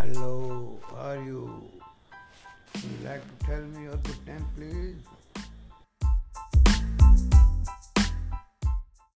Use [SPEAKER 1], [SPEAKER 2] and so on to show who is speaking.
[SPEAKER 1] Hello, how are you? Would you like to tell me of the temple?